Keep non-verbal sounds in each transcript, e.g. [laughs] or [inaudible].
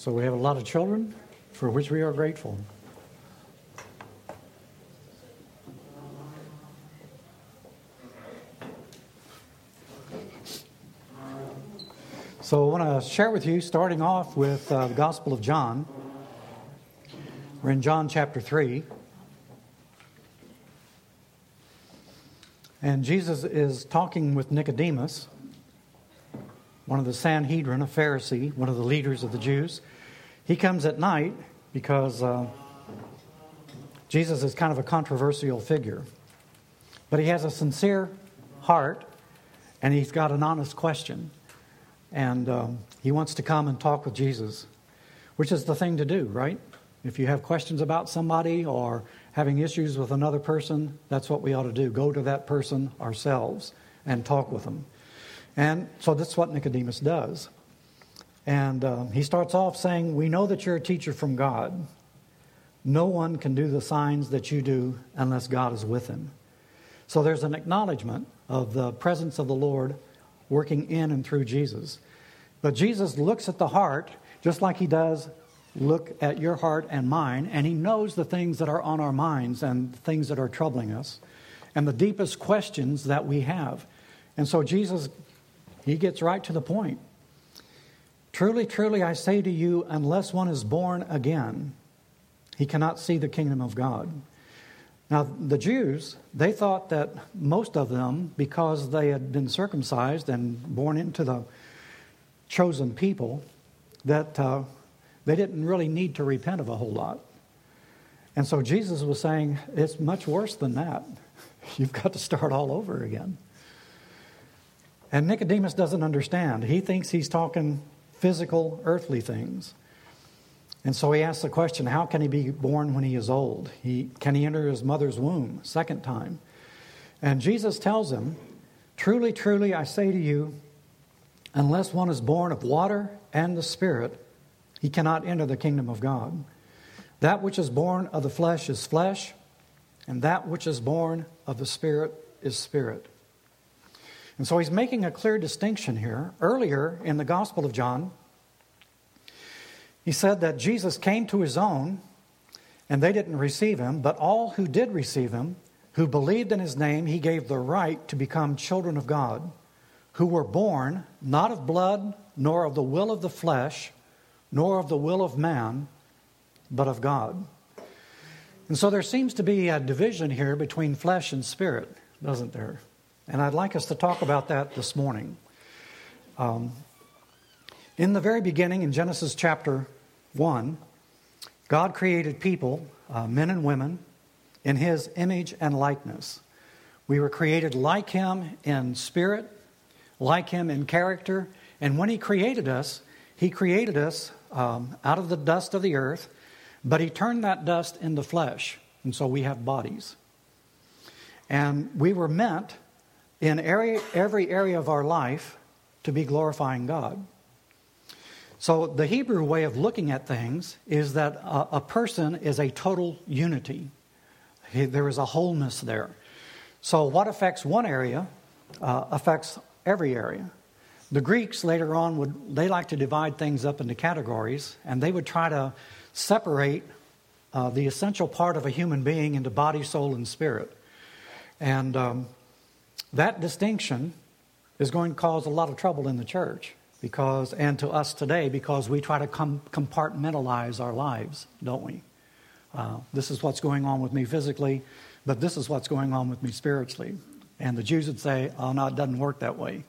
So we have a lot of children for which we are grateful. So I want to share with you, starting off with uh, the Gospel of John. We're in John chapter 3. And Jesus is talking with Nicodemus, one of the Sanhedrin, a Pharisee, one of the leaders of the Jews. He comes at night because uh, Jesus is kind of a controversial figure. But he has a sincere heart and he's got an honest question. And um, he wants to come and talk with Jesus, which is the thing to do, right? If you have questions about somebody or having issues with another person, that's what we ought to do. Go to that person ourselves and talk with them. And so that's what Nicodemus does. And uh, he starts off saying, We know that you're a teacher from God. No one can do the signs that you do unless God is with him. So there's an acknowledgement of the presence of the Lord working in and through Jesus. But Jesus looks at the heart just like he does look at your heart and mine, and He knows the things that are on our minds and things that are troubling us and the deepest questions that we have. And so Jesus, He gets right to the point. Truly, truly, I say to you, unless one is born again, he cannot see the kingdom of God. Now, the Jews, they thought that most of them, because they had been circumcised and born into the chosen people, that uh, they didn't really need to repent of a whole lot. And so Jesus was saying, it's much worse than that. [laughs] You've got to start all over again. And Nicodemus doesn't understand. He thinks he's talking physical, earthly things. And so he asks the question how can he be born when he is old? He, can he enter his mother's womb second time? And Jesus tells him, Truly, truly, I say to you, unless one is born of water and the Spirit, he cannot enter the kingdom of God. That which is born of the flesh is flesh, and that which is born of the Spirit is spirit. And so he's making a clear distinction here. Earlier in the Gospel of John, he said that Jesus came to his own, and they didn't receive him, but all who did receive him, who believed in his name, he gave the right to become children of God, who were born not of blood, nor of the will of the flesh nor of the will of man, but of God. And so there seems to be a division here between flesh and spirit, doesn't there? And I'd like us to talk about that this morning. Um, in the very beginning, in Genesis chapter 1, God created people, uh, men and women, in His image and likeness. We were created like Him in spirit, like Him in character, and when He created us, He created us um, out of the dust of the earth, but he turned that dust into flesh, and so we have bodies. And we were meant in every, every area of our life to be glorifying God. So, the Hebrew way of looking at things is that a, person is a total unity. He, there is a wholeness there. So, what affects one area uh, affects every area. The Greeks later on would they like to divide things up into categories, and they would try to separate uh, the essential part of a human being into body, soul, and spirit. And um, that distinction is going to cause a lot of trouble in the church because, and to us today, because we try to com- compartmentalize our lives, don't we? Uh, this is what's going on with me physically, but this is what's going on with me spiritually. And the Jews would say, oh, no, it doesn't work that way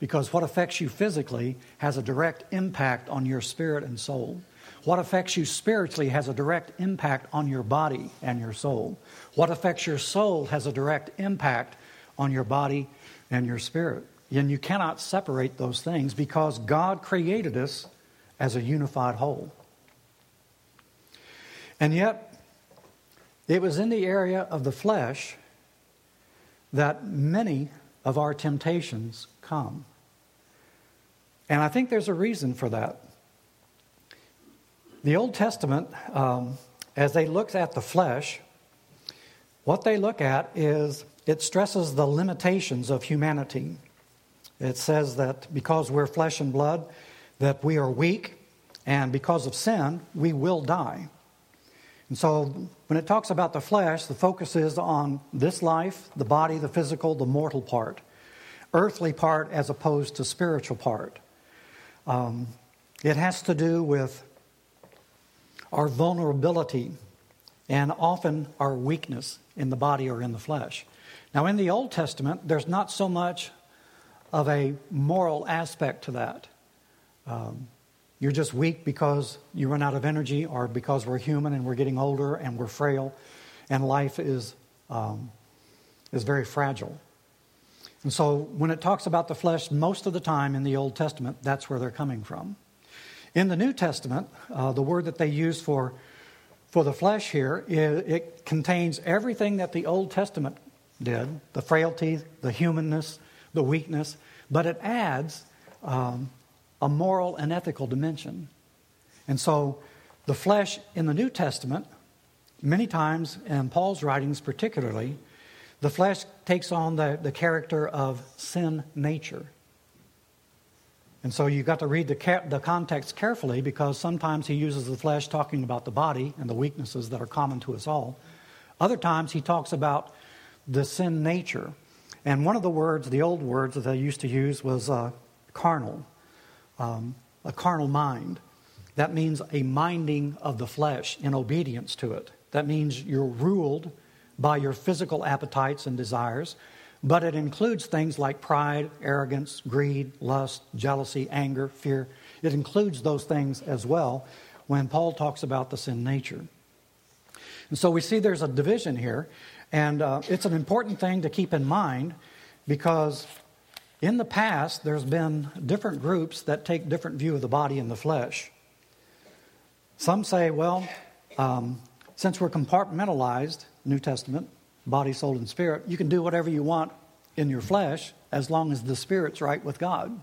because what affects you physically has a direct impact on your spirit and soul. What affects you spiritually has a direct impact on your body and your soul. What affects your soul has a direct impact on your body and your spirit. And you cannot separate those things because God created us as a unified whole. And yet, it was in the area of the flesh that many of our temptations come. And I think there's a reason for that. The Old Testament, um, as they look at the flesh, what they look at is it stresses the limitations of humanity. It says that because we're flesh and blood, that we are weak And because of sin, we will die. And so when it talks about the flesh, the focus is on this life, the body, the physical, the mortal part, earthly part as opposed to spiritual part. Um, it has to do with our vulnerability and often our weakness in the body or in the flesh. Now, in the Old Testament, there's not so much of a moral aspect to that. Um, you're just weak because you run out of energy or because we're human and we're getting older and we're frail and life is, um, is very fragile. And so when it talks about the flesh, most of the time in the Old Testament, that's where they're coming from. In the New Testament, uh, the word that they use for, for the flesh here, it, contains everything that the Old Testament did the frailty, the humanness, the weakness, but it adds um, a moral and ethical dimension. And so the flesh in the New Testament, many times, in Paul's writings particularly, the flesh takes on the, the character of sin nature. And so you've got to read the, the context carefully because sometimes he uses the flesh talking about the body and the weaknesses that are common to us all. Other times he talks about the sin nature. And one of the words, the old words that they used to use was uh, carnal um, a carnal mind. That means a minding of the flesh in obedience to it. That means you're ruled by your physical appetites and desires, but it includes things like pride, arrogance, greed, lust, jealousy, anger, fear. It includes those things as well when Paul talks about the sin nature. And so we see there's a division here, and uh, it's an important thing to keep in mind because in the past, there's been different groups that take different view of the body and the flesh. Some say, well, um, since we're compartmentalized, New Testament, body, soul, and spirit, you can do whatever you want in your flesh as long as the spirit's right with God.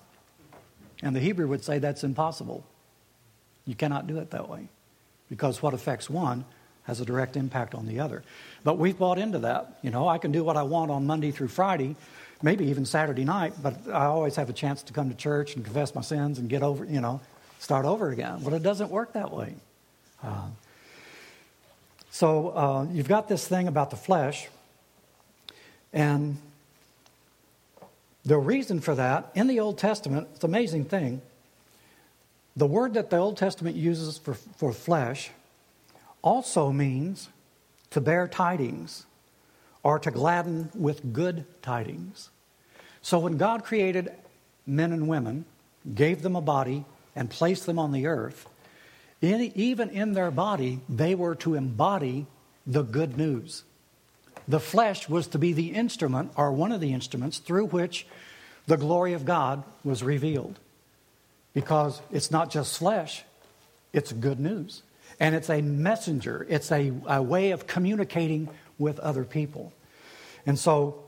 And the Hebrew would say that's impossible. You cannot do it that way because what affects one has a direct impact on the other. But we've bought into that. You know, I can do what I want on Monday through Friday, maybe even Saturday night, but I always have a chance to come to church and confess my sins and get over, you know, start over again. But it doesn't work that way. Uh, so uh, you've got this thing about the flesh, and the reason for that in the Old Testament, it's an amazing thing. The word that the Old Testament uses for, for flesh also means to bear tidings or to gladden with good tidings. So when God created men and women, gave them a body, and placed them on the earth, even in their body, they were to embody the good news. The flesh was to be the instrument, or one of the instruments, through which the glory of God was revealed. Because it's not just flesh, it's good news. And it's a messenger, it's a, a way of communicating with other people. And so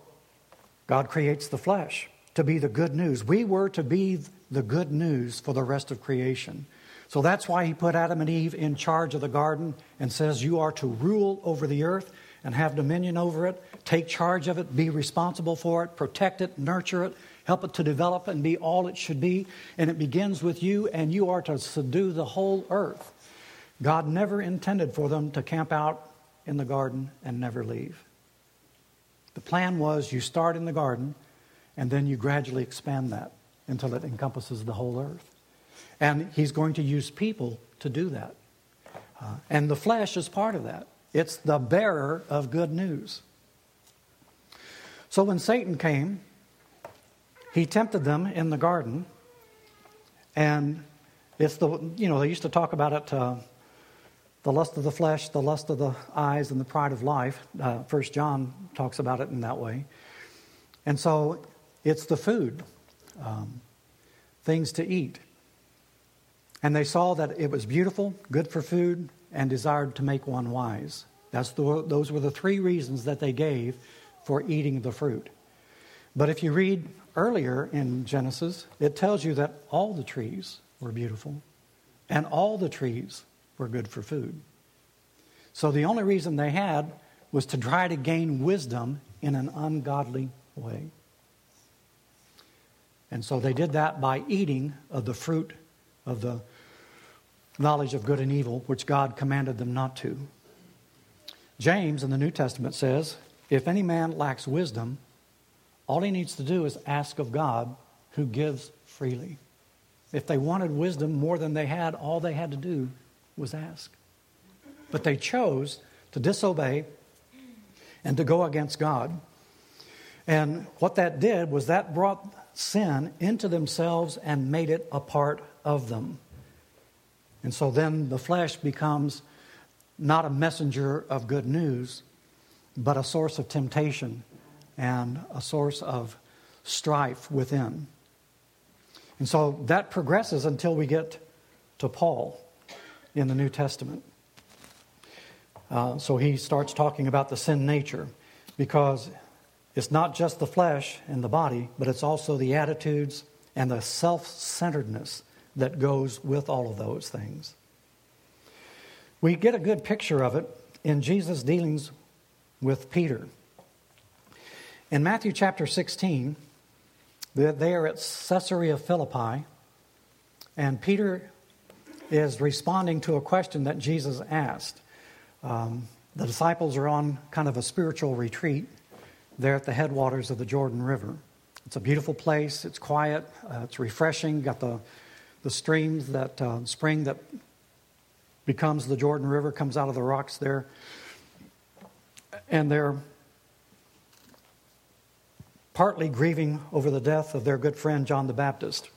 God creates the flesh to be the good news. We were to be the good news for the rest of creation. So that's why he put Adam and Eve in charge of the garden and says, You are to rule over the earth and have dominion over it, take charge of it, be responsible for it, protect it, nurture it, help it to develop and be all it should be. And it begins with you, and you are to subdue the whole earth. God never intended for them to camp out in the garden and never leave. The plan was you start in the garden and then you gradually expand that until it encompasses the whole earth. And he's going to use people to do that. Uh, and the flesh is part of that, it's the bearer of good news. So when Satan came, he tempted them in the garden. And it's the, you know, they used to talk about it. Uh, the lust of the flesh, the lust of the eyes, and the pride of life. Uh, First John talks about it in that way. And so it's the food, um, things to eat. And they saw that it was beautiful, good for food, and desired to make one wise. That's the, those were the three reasons that they gave for eating the fruit. But if you read earlier in Genesis, it tells you that all the trees were beautiful, and all the trees were good for food. So the only reason they had was to try to gain wisdom in an ungodly way. And so they did that by eating of the fruit of the knowledge of good and evil, which God commanded them not to. James in the New Testament says, If any man lacks wisdom, all he needs to do is ask of God, who gives freely. If they wanted wisdom more than they had, all they had to do was ask. But they chose to disobey and to go against God. And what that did was that brought sin into themselves and made it a part of them. And so then the flesh becomes not a messenger of good news, but a source of temptation and a source of strife within. And so that progresses until we get to Paul in the New Testament. Uh, so he starts talking about the sin nature because it's not just the flesh and the body, but it's also the attitudes and the self centeredness that goes with all of those things. We get a good picture of it in Jesus' dealings with Peter. In Matthew chapter 16, they are at Caesarea Philippi, and Peter is responding to a question that Jesus asked. Um, the disciples are on kind of a spiritual retreat there at the headwaters of the Jordan River. It's a beautiful place, it's quiet, uh, it's refreshing, got the, the streams that uh, spring that becomes the Jordan River, comes out of the rocks there. And they're partly grieving over the death of their good friend John the Baptist.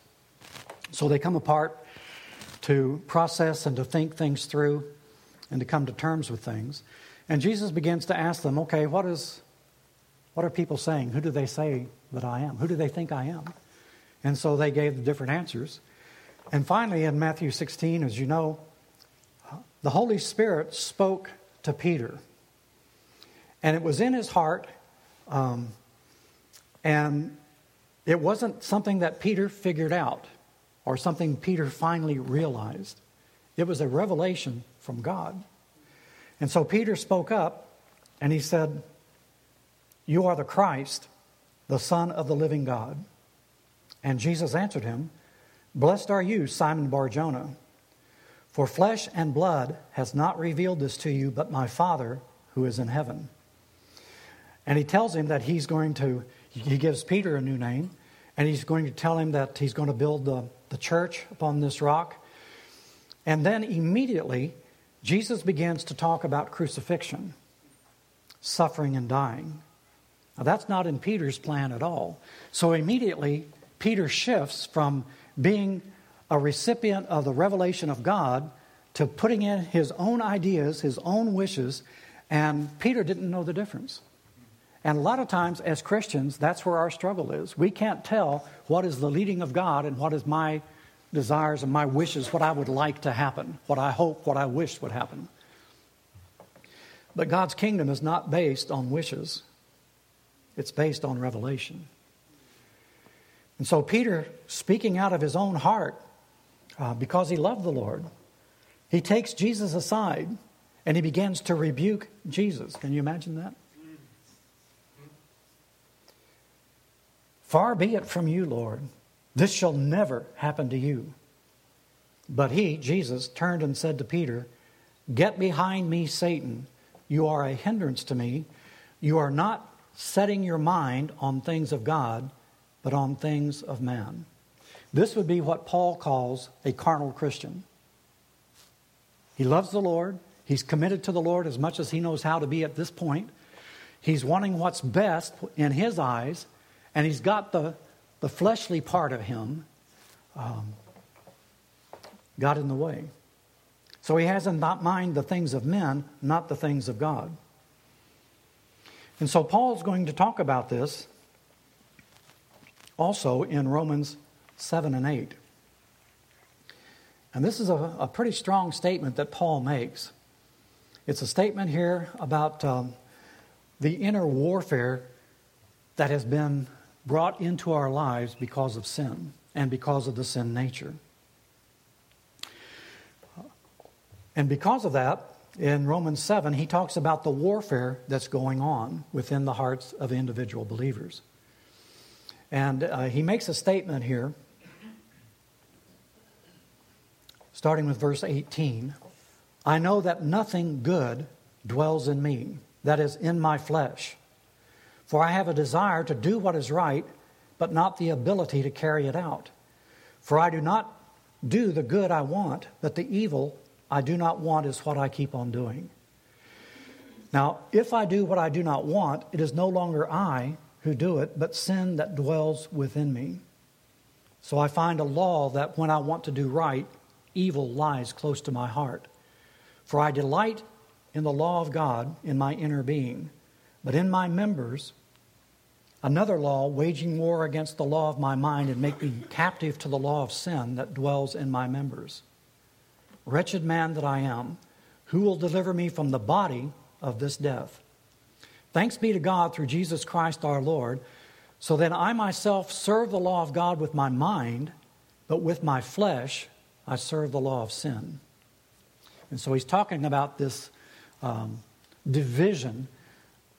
So they come apart to process and to think things through and to come to terms with things. And Jesus begins to ask them, okay, what is what are people saying? Who do they say that I am? Who do they think I am? And so they gave the different answers. And finally, in Matthew 16, as you know, the Holy Spirit spoke to Peter. And it was in his heart, um, and it wasn't something that Peter figured out or something Peter finally realized. It was a revelation from God. And so Peter spoke up and he said, You are the Christ, the Son of the living God. And Jesus answered him, Blessed are you, Simon Barjona. For flesh and blood has not revealed this to you, but my Father who is in heaven. And he tells him that he's going to, he gives Peter a new name, and he's going to tell him that he's going to build the, the church upon this rock. And then immediately, Jesus begins to talk about crucifixion, suffering, and dying. Now, that's not in Peter's plan at all. So immediately, Peter shifts from being a recipient of the revelation of God to putting in his own ideas, his own wishes, and Peter didn't know the difference. And a lot of times, as Christians, that's where our struggle is. We can't tell what is the leading of God and what is my desires and my wishes, what I would like to happen, what I hope, what I wish would happen. But God's kingdom is not based on wishes, it's based on revelation. And so, Peter, speaking out of his own heart, uh, because he loved the Lord. He takes Jesus aside and he begins to rebuke Jesus. Can you imagine that? Far be it from you, Lord. This shall never happen to you. But he, Jesus, turned and said to Peter, Get behind me, Satan. You are a hindrance to me. You are not setting your mind on things of God, but on things of man. This would be what Paul calls a carnal Christian. He loves the Lord. He's committed to the Lord as much as he knows how to be at this point. He's wanting what's best in his eyes, and he's got the, the fleshly part of him um, got in the way. So he has in that mind the things of men, not the things of God. And so Paul's going to talk about this also in Romans 7 and 8. And this is a, a pretty strong statement that Paul makes. It's a statement here about um, the inner warfare that has been brought into our lives because of sin and because of the sin nature. And because of that, in Romans 7, he talks about the warfare that's going on within the hearts of individual believers. And uh, he makes a statement here starting with verse 18 I know that nothing good dwells in me, that is, in my flesh. For I have a desire to do what is right, but not the ability to carry it out. For I do not do the good I want, but the evil I do not want is what I keep on doing. Now, if I do what I do not want, it is no longer I who do it, but sin that dwells within me. So I find a law that when I want to do right, evil lies close to my heart. For I delight in the law of God in my inner being, but in my members, another law waging war against the law of my mind and make me captive to the law of sin that dwells in my members. Wretched man that I am, who will deliver me from the body of this death? Thanks be to God through Jesus Christ our Lord. So then I myself serve the law of God with my mind, but with my flesh I serve the law of sin. And so he's talking about this um, division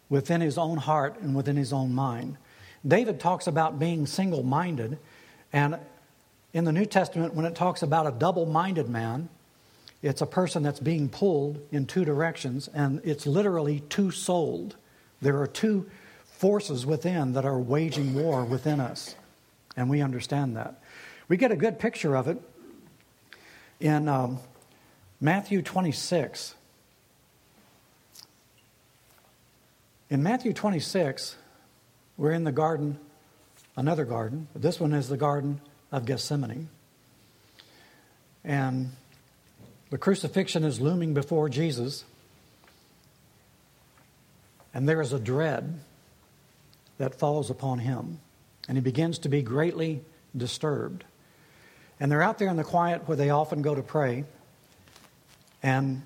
within his own heart and within his own mind. David talks about being single minded, and in the New Testament, when it talks about a double minded man, it's a person that's being pulled in two directions, and it's literally two souled. There are two forces within that are waging war within us, and we understand that. We get a good picture of it in um, Matthew 26. In Matthew 26, we're in the garden, another garden. This one is the Garden of Gethsemane. And the crucifixion is looming before Jesus. And there is a dread that falls upon him. And he begins to be greatly disturbed. And they're out there in the quiet where they often go to pray. And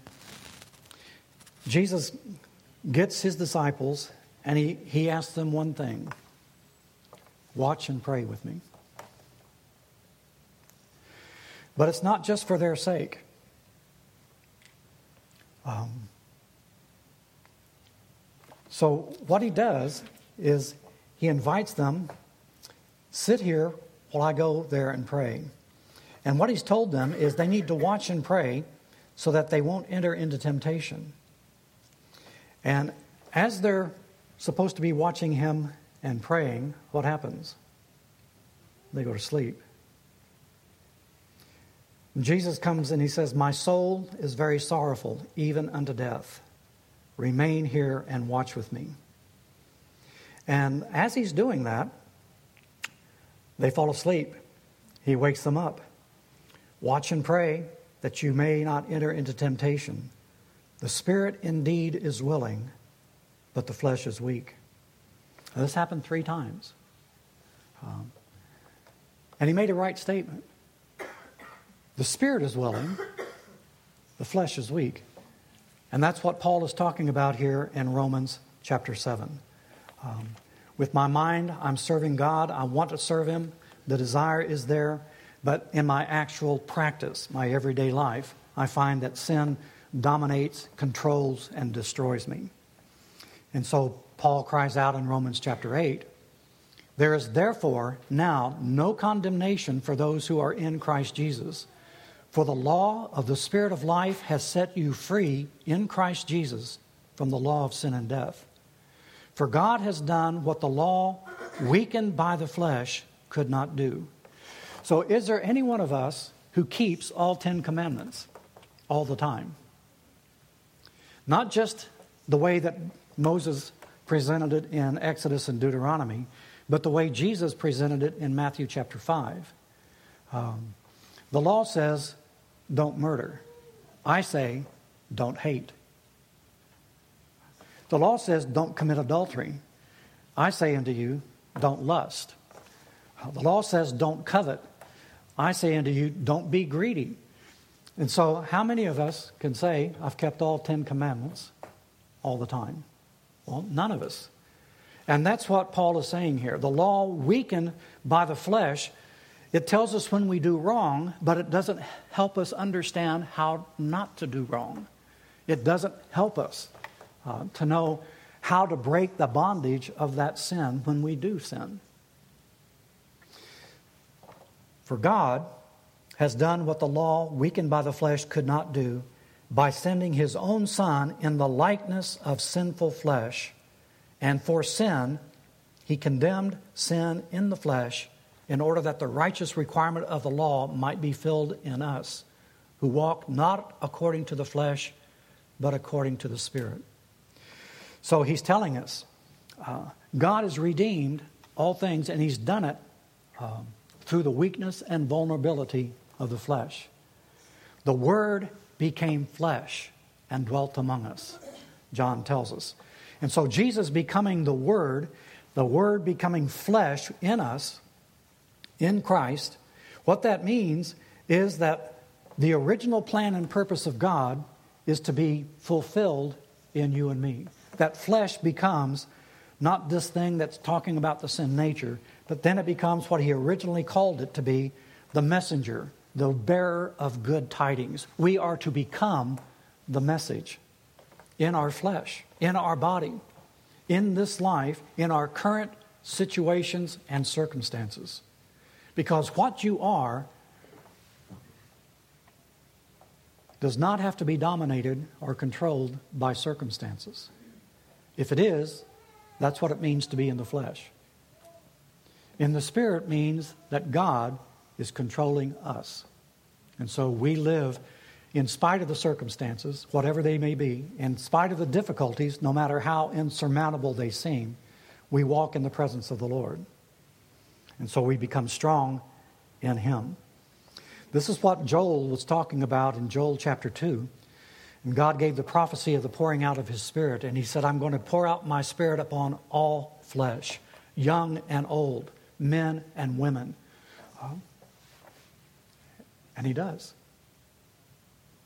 Jesus gets his disciples and he, he asks them one thing watch and pray with me. But it's not just for their sake. Um, so, what he does is he invites them, sit here while I go there and pray. And what he's told them is they need to watch and pray so that they won't enter into temptation. And as they're supposed to be watching him and praying, what happens? They go to sleep. Jesus comes and he says, My soul is very sorrowful, even unto death. Remain here and watch with me. And as he's doing that, they fall asleep. He wakes them up. Watch and pray that you may not enter into temptation. The spirit indeed is willing, but the flesh is weak. Now, this happened three times. Um, and he made a right statement. The spirit is willing, the flesh is weak. And that's what Paul is talking about here in Romans chapter 7. Um, with my mind, I'm serving God. I want to serve Him. The desire is there. But in my actual practice, my everyday life, I find that sin dominates, controls, and destroys me. And so Paul cries out in Romans chapter 8 There is therefore now no condemnation for those who are in Christ Jesus. For the law of the Spirit of life has set you free in Christ Jesus from the law of sin and death. For God has done what the law, weakened by the flesh, could not do. So, is there any one of us who keeps all Ten Commandments all the time? Not just the way that Moses presented it in Exodus and Deuteronomy, but the way Jesus presented it in Matthew chapter 5. Um, the law says, don't murder. I say, don't hate. The law says, don't commit adultery. I say unto you, don't lust. The law says, don't covet. I say unto you, don't be greedy. And so, how many of us can say, I've kept all Ten Commandments all the time? Well, none of us. And that's what Paul is saying here. The law, weakened by the flesh, it tells us when we do wrong, but it doesn't help us understand how not to do wrong. It doesn't help us uh, to know how to break the bondage of that sin when we do sin. For God has done what the law, weakened by the flesh, could not do by sending his own Son in the likeness of sinful flesh. And for sin, he condemned sin in the flesh in order that the righteous requirement of the law might be filled in us, who walk not according to the flesh, but according to the Spirit. So he's telling us uh, God has redeemed all things, and he's done it uh, through the weakness and vulnerability of the flesh. The Word became flesh and dwelt among us, John tells us. And so Jesus becoming the Word, the Word becoming flesh in us, in Christ, what that means is that the original plan and purpose of God is to be fulfilled in you and me. That flesh becomes not this thing that's talking about the sin nature, but then it becomes what he originally called it to be the messenger, the bearer of good tidings. We are to become the message in our flesh, in our body, in this life, in our current situations and circumstances. Because what you are does not have to be dominated or controlled by circumstances. If it is, that's what it means to be in the flesh. In the spirit means that God is controlling us. And so we live in spite of the circumstances, whatever they may be, in spite of the difficulties, no matter how insurmountable they seem, we walk in the presence of the Lord. And so we become strong in Him. This is what Joel was talking about in Joel chapter 2. And God gave the prophecy of the pouring out of His Spirit. And He said, I'm going to pour out my Spirit upon all flesh, young and old, men and women. Uh, and He does.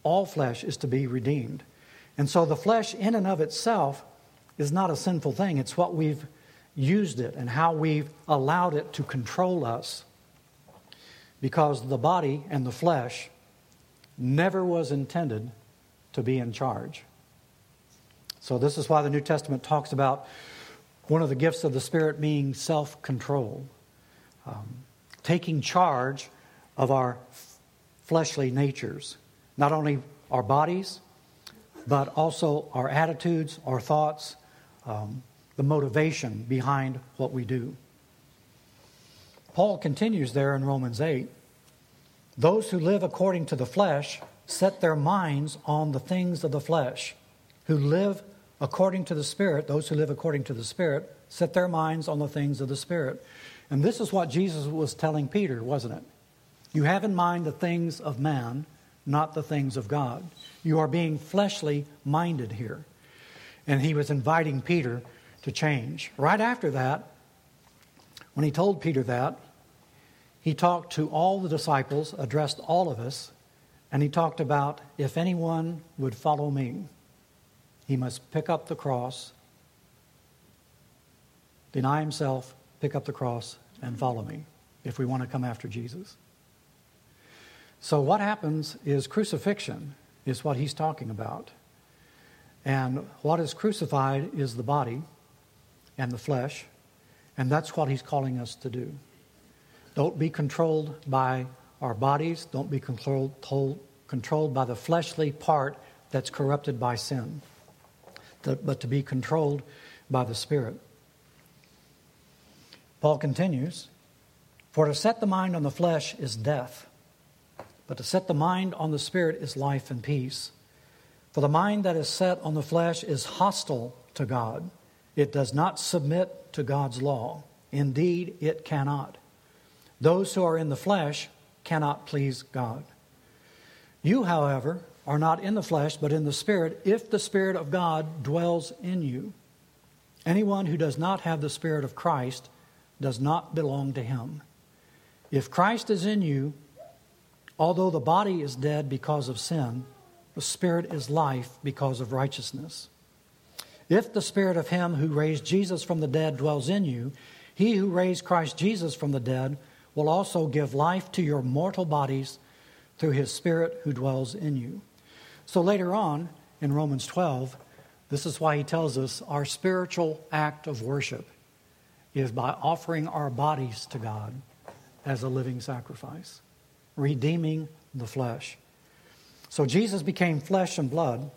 All flesh is to be redeemed. And so the flesh, in and of itself, is not a sinful thing. It's what we've used it and how we've allowed it to control us. Because the body and the flesh never was intended to be in charge. So, this is why the New Testament talks about one of the gifts of the Spirit being self control, um, taking charge of our fleshly natures, not only our bodies, but also our attitudes, our thoughts, um, the motivation behind what we do. Paul continues there in Romans 8 Those who live according to the flesh set their minds on the things of the flesh. Who live according to the Spirit, those who live according to the Spirit, set their minds on the things of the Spirit. And this is what Jesus was telling Peter, wasn't it? You have in mind the things of man, not the things of God. You are being fleshly minded here. And he was inviting Peter to change. Right after that, when he told Peter that, he talked to all the disciples, addressed all of us, and he talked about if anyone would follow me, he must pick up the cross, deny himself, pick up the cross, and follow me if we want to come after Jesus. So, what happens is crucifixion is what he's talking about. And what is crucified is the body and the flesh, and that's what he's calling us to do. Don't be controlled by our bodies, don't be controlled, controlled by the fleshly part that's corrupted by sin, but to be controlled by the Spirit. Paul continues For to set the mind on the flesh is death, but to set the mind on the Spirit is life and peace. For the mind that is set on the flesh is hostile to God it does not submit to God's law. Indeed, it cannot. Those who are in the flesh cannot please God. You, however, are not in the flesh, but in the Spirit, if the Spirit of God dwells in you. Anyone who does not have the Spirit of Christ does not belong to him. If Christ is in you, although the body is dead because of sin, the Spirit is life because of righteousness. If the Spirit of Him who raised Jesus from the dead dwells in you, He who raised Christ Jesus from the dead will also give life to your mortal bodies through His Spirit who dwells in you. So later on in Romans 12, this is why He tells us our spiritual act of worship is by offering our bodies to God as a living sacrifice. redeeming the flesh. So Jesus became flesh and blood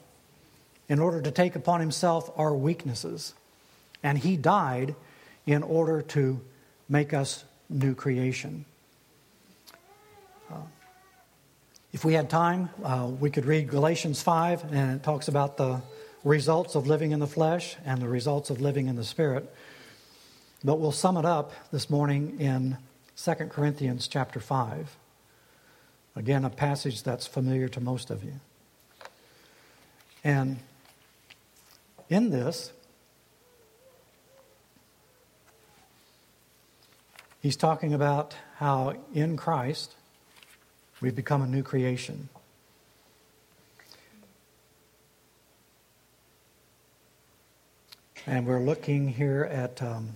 in order to take upon himself our weaknesses. And he died in order to make us new creation. Uh, if we had time, uh, we could read Galatians 5, and it talks about the results of living in the flesh and the results of living in the spirit. But we'll sum it up this morning in 2 Corinthians chapter 5. Again, a passage that's familiar to most of you. And in this, he's talking about how in Christ we've become a new creation. And we're looking here at um,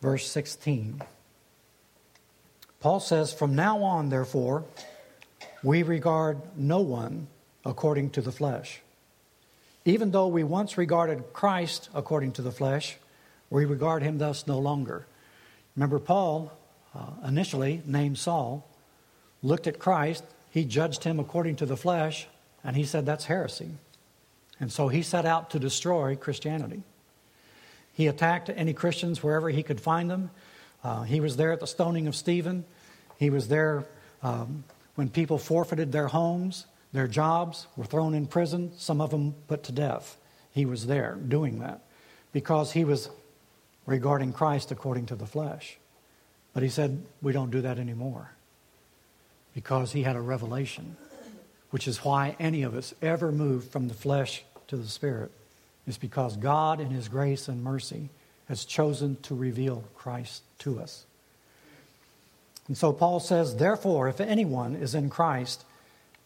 verse 16. Paul says, From now on, therefore, we regard no one according to the flesh. Even though we once regarded Christ according to the flesh, we regard him thus no longer. Remember, Paul, uh, initially named Saul, looked at Christ, he judged him according to the flesh, and he said that's heresy. And so he set out to destroy Christianity. He attacked any Christians wherever he could find them. Uh, he was there at the stoning of Stephen. He was there um, when people forfeited their homes, their jobs, were thrown in prison, some of them put to death. He was there doing that because he was regarding Christ according to the flesh. But he said, We don't do that anymore because he had a revelation which is why any of us ever move from the flesh to the spirit, is because God, in His grace and mercy, has chosen to reveal Christ to us. And so Paul says, Therefore, if anyone is in Christ,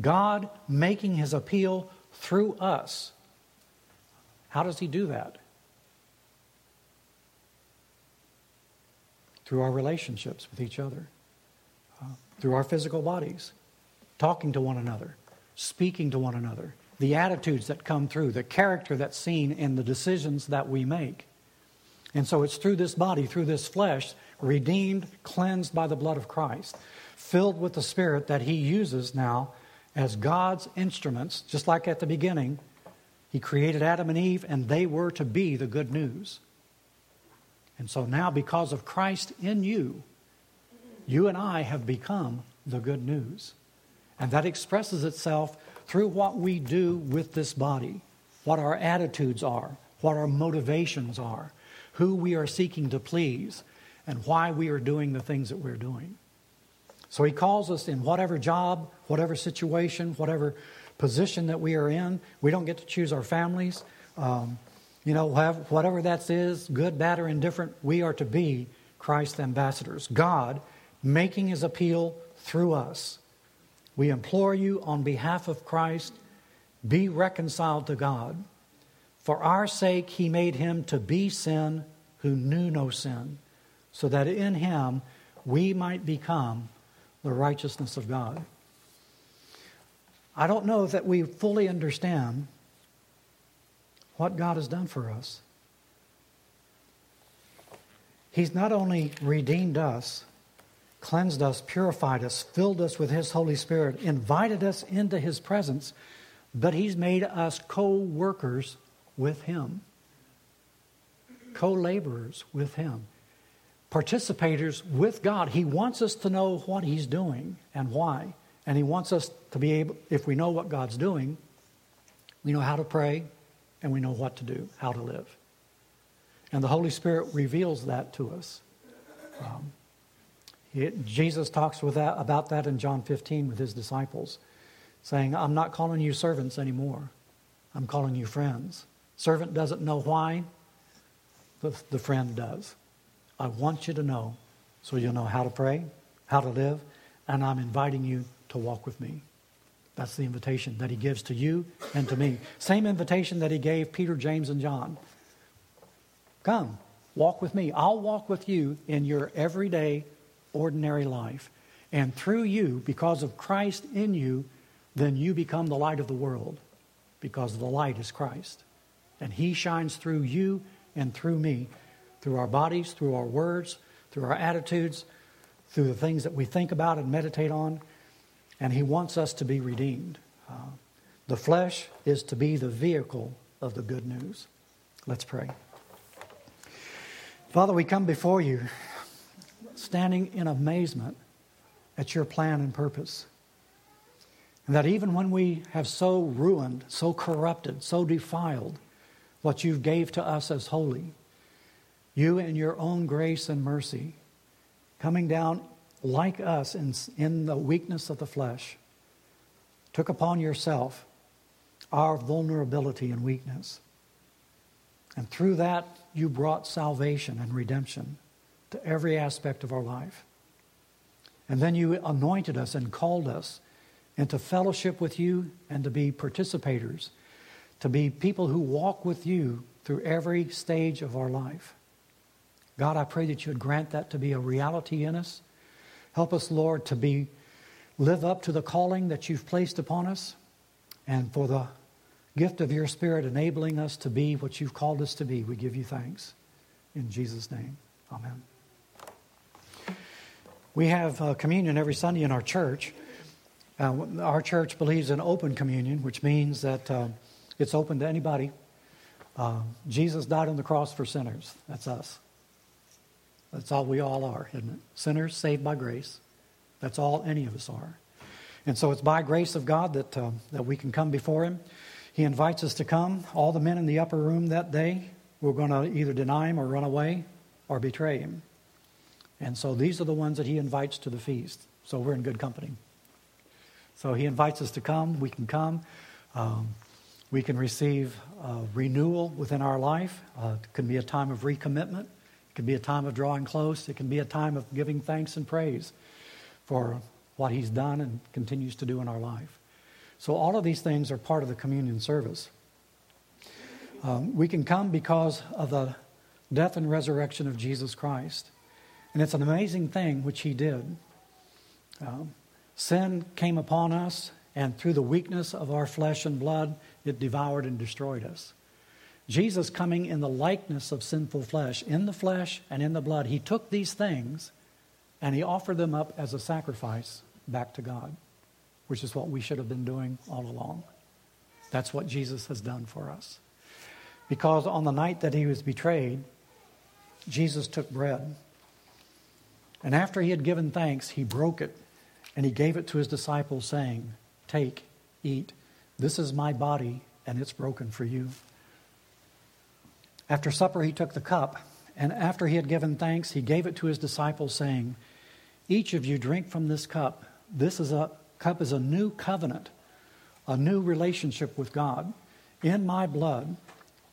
God making his appeal through us. How does he do that? Through our relationships with each other, uh, through our physical bodies, talking to one another speaking to one another, the attitudes that come through, the character that's seen in the decisions that we make. And so it's through this body, through this flesh, redeemed, cleansed by the blood of Christ, filled with the Spirit that He uses now as God's instruments, just like at the beginning. He created Adam and Eve, and they were to be the good news. And so now, because of Christ in you, you and I have become the good news. And that expresses itself through what we do with this body, what our attitudes are, what our motivations are, who we are seeking to please, and why we are doing the things that we're doing. So he calls us in whatever job, whatever situation, whatever position that we are in. We don't get to choose our families. Um, you know, whatever that is, good, bad, or indifferent, we are to be Christ's ambassadors. God making his appeal through us. We implore you on behalf of Christ, be reconciled to God. For our sake, he made him to be sin who knew no sin, so that in him we might become the righteousness of God. I don't know that we fully understand what God has done for us. He's not only redeemed us, cleansed us, purified us, filled us with His Holy Spirit, invited us into His presence, but He's made us co workers with Him, co laborers with Him, participators with God. He wants us to know what He's doing and why. And He wants us to be able, if we know what God's doing, we know how to pray and we know what to do, how to live. And the Holy Spirit reveals that to us. Um, it, Jesus talks that, about that in John 15 with his disciples, saying, I'm not calling you servants anymore. I'm calling you friends. Servant doesn't know why, the, the friend does. I want you to know so you'll know how to pray, how to live, and I'm inviting you to walk with me. That's the invitation that he gives to you and to me. Same invitation that he gave Peter, James, and John. Come, walk with me. I'll walk with you in your everyday, ordinary life. And through you, because of Christ in you, then you become the light of the world because the light is Christ. And he shines through you and through me, through our bodies, through our words, through our attitudes, through the things that we think about and meditate on and He wants us to be redeemed. Uh, the flesh is to be the vehicle of the good news. Let's pray. Father, we come before you standing in amazement at your plan and purpose. And that even when we have so ruined, so corrupted, so defiled what you gave to us as holy, you in your own grace and mercy, coming down like us in, in the weakness of the flesh, took upon yourself our vulnerability and weakness. And through that, you brought salvation and redemption to every aspect of our life. And then you anointed us and called us into fellowship with you and to be participators, to be people who walk with you through every stage of our life. God, I pray that you would grant that to be a reality in us Help us, Lord, to be live up to the calling that you've placed upon us and for the gift of your Spirit enabling us to be what you've called us to be. We give you thanks. In Jesus' name, amen. We have uh, communion every Sunday in our church. Uh, our church believes in open communion, which means that uh, it's open to anybody. Uh, Jesus died on the cross for sinners. That's us. That's all we all are, isn't it? Sinners saved by grace. That's all any of us are. And so it's by grace of God that, uh, that we can come before Him. He invites us to come. All the men in the upper room that day were going to either deny Him or run away or betray Him. And so these are the ones that He invites to the feast. So we're in good company. So He invites us to come. We can come. Um, we can receive renewal within our life. Uh, it can be a time of recommitment. It can be a time of drawing close. It can be a time of giving thanks and praise for what He's done and continues to do in our life. So, all of these things are part of the communion service. Um, we can come because of the death and resurrection of Jesus Christ. And it's an amazing thing which He did. Um, sin came upon us, and through the weakness of our flesh and blood, it devoured and destroyed us. Jesus coming in the likeness of sinful flesh, in the flesh and in the blood, he took these things and he offered them up as a sacrifice back to God, which is what we should have been doing all along. That's what Jesus has done for us. Because on the night that he was betrayed, Jesus took bread. And after he had given thanks, he broke it and he gave it to his disciples, saying, Take, eat. This is my body, and it's broken for you. After supper, he took the cup, and after he had given thanks, he gave it to his disciples, saying, Each of you drink from this cup. This is a cup is a new covenant, a new relationship with God. In my blood,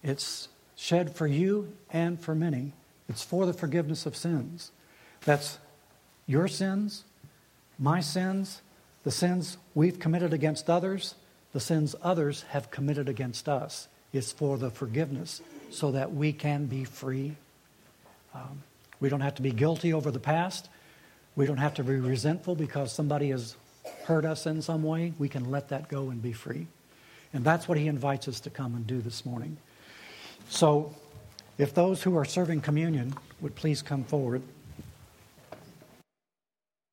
it's shed for you and for many. It's for the forgiveness of sins. That's your sins, my sins, the sins we've committed against others, the sins others have committed against us. It's for the forgiveness so that we can be free. Um, we don't have to be guilty over the past. We don't have to be resentful because somebody has hurt us in some way. We can let that go and be free. And that's what he invites us to come and do this morning. So, if those who are serving communion would please come forward.